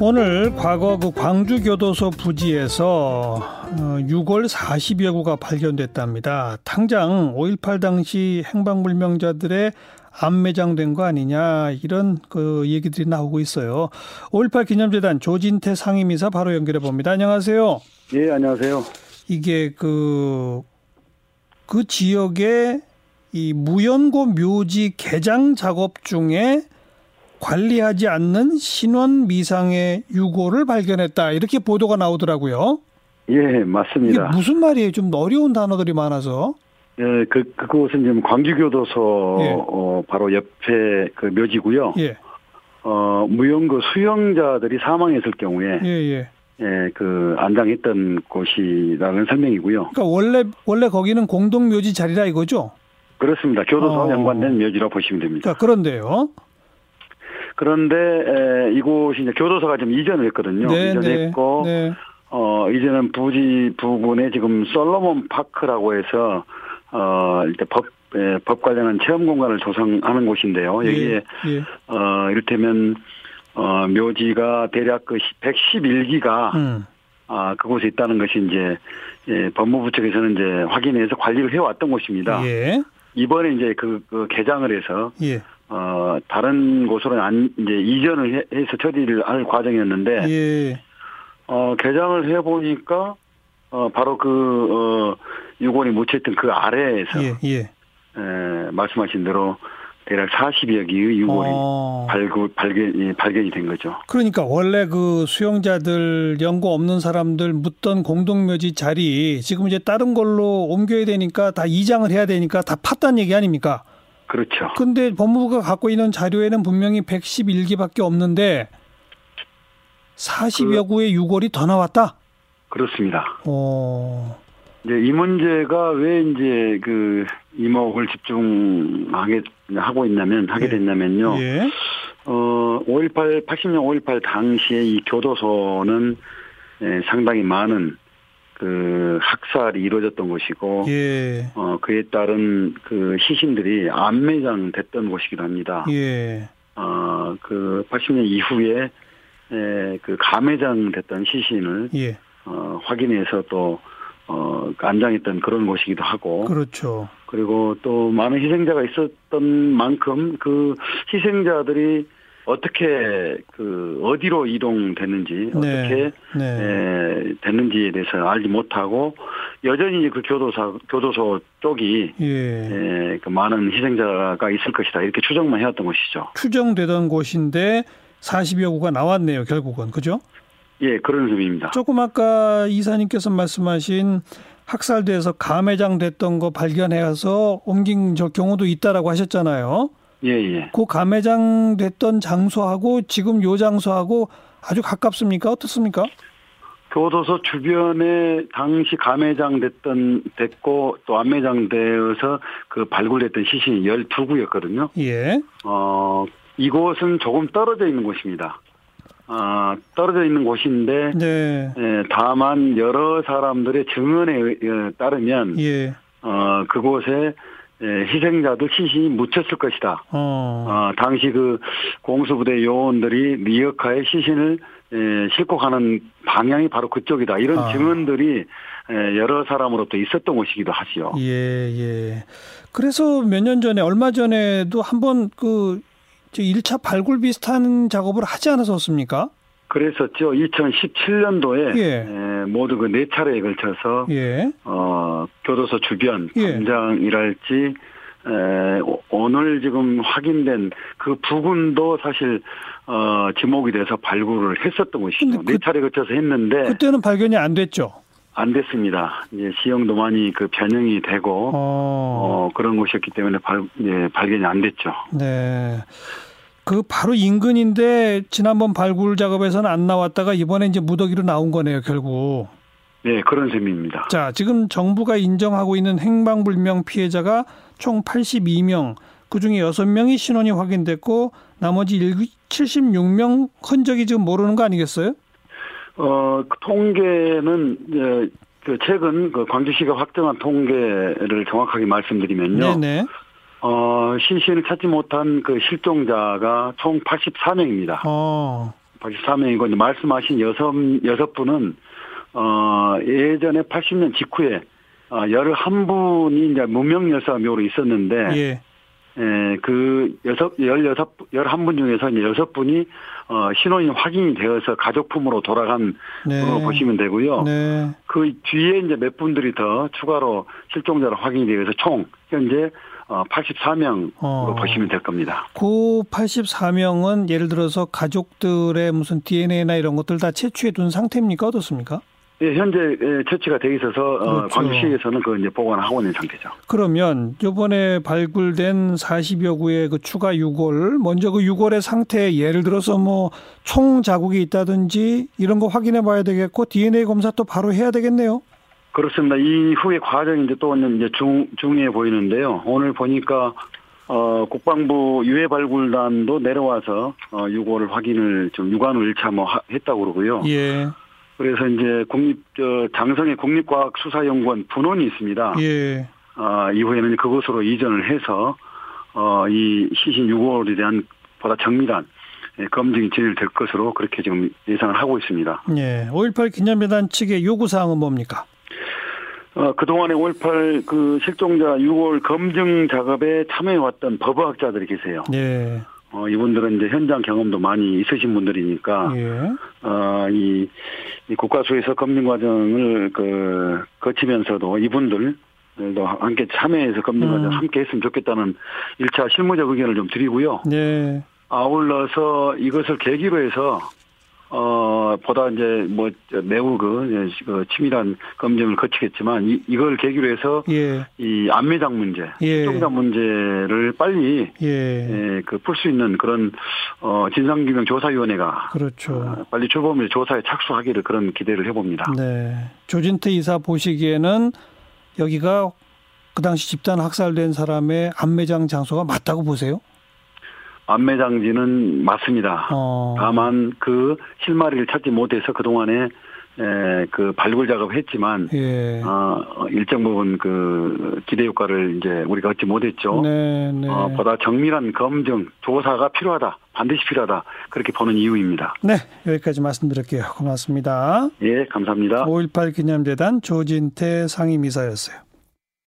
오늘 과거 그 광주교도소 부지에서 6월 40여 구가 발견됐답니다. 당장 5.18 당시 행방불명자들의 안매장된 거 아니냐 이런 그 얘기들이 나오고 있어요. 5.18 기념재단 조진태 상임이사 바로 연결해 봅니다. 안녕하세요. 예, 안녕하세요. 이게 그, 그 지역에 이 무연고 묘지 개장 작업 중에 관리하지 않는 신원 미상의 유고를 발견했다. 이렇게 보도가 나오더라고요. 예, 맞습니다. 이게 무슨 말이에요? 좀 어려운 단어들이 많아서. 예, 그, 그곳은 지금 광주교도소, 예. 어, 바로 옆에 그 묘지고요. 예, 어, 무연고 수용자들이 사망했을 경우에, 예, 예. 예, 그, 안장했던 곳이라는 설명이고요. 그러니까 원래, 원래 거기는 공동 묘지 자리라 이거죠? 그렇습니다. 교도소와 어. 연관된 묘지라고 보시면 됩니다. 그러니까 그런데요. 그런데, 에, 이곳이 이제 교도소가 좀 이전을 했거든요. 이전했고, 네. 어, 이제는 부지 부근에 지금 솔로몬 파크라고 해서, 어, 일단 법, 예, 법 관련한 체험 공간을 조성하는 곳인데요. 여기에, 예, 어, 이를테면, 어, 묘지가 대략 그 111기가, 음. 아, 그곳에 있다는 것이 이제, 예, 법무부 측에서는 이제 확인해서 관리를 해왔던 곳입니다. 예, 이번에 이제 그, 그 개장을 해서, 예, 어, 다른 곳으로 안, 이제 이전을 해- 해서 처리를 할 과정이었는데, 예. 어, 개장을 해보니까, 어, 바로 그, 어, 유골이 묻혀있던 그 아래에서, 예, 예. 에, 말씀하신 대로 대략 40여 개의 유골이 어. 발굴, 발견, 이 발견이 된 거죠. 그러니까 원래 그 수용자들 연고 없는 사람들 묻던 공동묘지 자리 지금 이제 다른 걸로 옮겨야 되니까 다 이장을 해야 되니까 다 팠단 얘기 아닙니까? 그렇죠. 근데 법무부가 갖고 있는 자료에는 분명히 111기밖에 없는데 40여 구의 유골이 더 나왔다. 그렇습니다. 어. 이제 이 문제가 왜 이제 그 이목을 집중하게 하고 있냐면, 하게 예. 됐냐면요. 예. 어, 5.18, 80년 5.18 당시에 이 교도소는 에, 상당히 많은 그 학살이 이루어졌던 곳이고, 예. 어, 그에 따른 그 시신들이 안매장 됐던 곳이기도 합니다. 예. 어, 그 80년 이후에 에, 그 가매장 됐던 시신을 예. 어, 확인해서 또 어, 안장했던 그런 곳이기도 하고, 그렇죠. 그리고 또 많은 희생자가 있었던 만큼 그 희생자들이 어떻게 그 어디로 이동됐는지 어떻게 네. 에, 됐는지에 대해서 알지 못하고 여전히 그 교도소 교도소 쪽이 예. 에, 그 많은 희생자가 있을 것이다 이렇게 추정만 해왔던 것이죠. 추정되던 곳인데 40여 구가 나왔네요, 결국은. 그죠? 예, 그런 의미입니다. 조금 아까 이사님께서 말씀하신 학살돼서 가매장 됐던 거 발견해서 옮긴 저 경우도 있다라고 하셨잖아요. 예, 예. 그 가매장 됐던 장소하고 지금 요 장소하고 아주 가깝습니까? 어떻습니까? 교도소 주변에 당시 가매장 됐던 됐고 또 안매장 되어서 그 발굴됐던 시신이 12구였거든요. 예. 어, 이곳은 조금 떨어져 있는 곳입니다. 아, 떨어져 있는 곳인데 네. 예, 다만 여러 사람들의 증언에 따르면 예. 어, 그곳에 예, 희생자들 시신이 묻혔을 것이다. 어. 어, 당시 그 공수부대 요원들이 리어카에 시신을 에, 싣고 가는 방향이 바로 그쪽이다. 이런 아. 증언들이 에, 여러 사람으로부터 있었던 곳이기도 하지요. 예, 예. 그래서 몇 년 전에 얼마 전에도 한번 그 1차 발굴 비슷한 작업을 하지 않았었습니까? 그랬었죠. 2017년도에 예. 모두 그 네 차례에 걸쳐서 예. 어, 교도소 주변 예. 담장이랄지 에, 오- 오늘 지금 확인된 그 부근도 사실 어, 지목이 돼서 발굴을 했었던 곳이죠. 근데 그- 네 차례 걸쳐서 했는데 그때는 발견이 안 됐죠. 안 됐습니다. 이제 지형도 많이 그 변형이 되고 어. 어, 그런 곳이었기 때문에 발, 예, 발견이 안 됐죠. 네. 그 바로 인근인데 지난번 발굴 작업에서는 안 나왔다가 이번에 이제 무더기로 나온 거네요, 결국. 네, 그런 셈입니다. 자, 지금 정부가 인정하고 있는 행방불명 피해자가 총 82명, 그 중에 6명이 신원이 확인됐고, 나머지 76명 흔적이 지금 모르는 거 아니겠어요? 어, 그 통계는 예, 그 최근 그 광주시가 확정한 통계를 정확하게 말씀드리면요. 네네. 어, 시신을 찾지 못한 그 실종자가 총 84명입니다. 어, 84명이고 이제 말씀하신 여섯 여섯 분은 어 예전에 80년 직후에 어 11분이 이제 무명 열사묘로 있었는데 예. 에, 그 여섯 열여섯 열한 분 중에서 이제 여섯 분이 어 신원이 확인이 되어서 가족품으로 돌아간 네. 으로 보시면 되고요. 네. 그 뒤에 이제 몇 분들이 더 추가로 실종자로 확인이 되어서 총 현재 어 84명으로 어. 보시면 될 겁니다. 그 84명은 예를 들어서 가족들의 무슨 DNA나 이런 것들 다 채취해 둔 상태입니까? 어떻습니까? 예, 현재 예, 처치가 돼 있어서 어, 그렇죠. 광주시에서는 그 이제 보관하고 있는 상태죠. 그러면 이번에 발굴된 40여 구의 그 추가 유골 먼저 그 유골의 상태 예를 들어서 뭐 총 자국이 있다든지 이런 거 확인해 봐야 되겠고 DNA 검사 또 바로 해야 되겠네요. 그렇습니다. 이후의 과정이 이제 또 이제 중, 중요해 보이는데요. 오늘 보니까, 어, 국방부 유해 발굴단도 내려와서, 어, 유골 확인을 좀 유관을 1차 뭐 하- 했다고 그러고요. 예. 그래서 이제 국립, 저, 장성의 국립과학수사연구원 분원이 있습니다. 예. 아, 이후에는 그곳으로 이전을 해서, 어, 이 시신 유골에 대한 보다 정밀한 예, 검증이 진행될 것으로 그렇게 지금 예상을 하고 있습니다. 예. 5.18 기념재단 측의 요구사항은 뭡니까? 어, 그동안에 5.18 그 실종자 6월 검증 작업에 참여해왔던 법의학자들이 계세요. 예. 어, 이분들은 이제 현장 경험도 많이 있으신 분들이니까, 예. 어, 이, 이 국가수에서 검증 과정을 그, 거치면서도 이분들도 함께 참여해서 검증 과정 음. 함께 했으면 좋겠다는 1차 실무적 의견을 좀 드리고요. 예. 아울러서 이것을 계기로 해서 어 보다 이제 뭐 매우 그, 예, 그 치밀한 검증을 거치겠지만 이, 이걸 계기로 해서 예. 이 안매장 문제, 예. 실종자 문제를 빨리 예. 예, 그풀 수 있는 그런 어 진상규명 조사위원회가 그렇죠. 어, 빨리 출범을 조사에 착수하기를 그런 기대를 해봅니다. 네. 조진태 이사 보시기에는 여기가 그 당시 집단 학살된 사람의 안매장 장소가 맞다고 보세요? 안매장지는 맞습니다. 어. 다만 그 실마리를 찾지 못해서 그 동안에 그 발굴 작업했지만 예. 어, 일정 부분 그 기대 효과를 이제 우리가 얻지 못했죠. 네, 네. 어, 보다 정밀한 검증, 조사가 필요하다, 반드시 필요하다 그렇게 보는 이유입니다. 네, 여기까지 말씀드릴게요. 고맙습니다. 예, 감사합니다. 5.18 기념재단 조진태 상임이사였어요.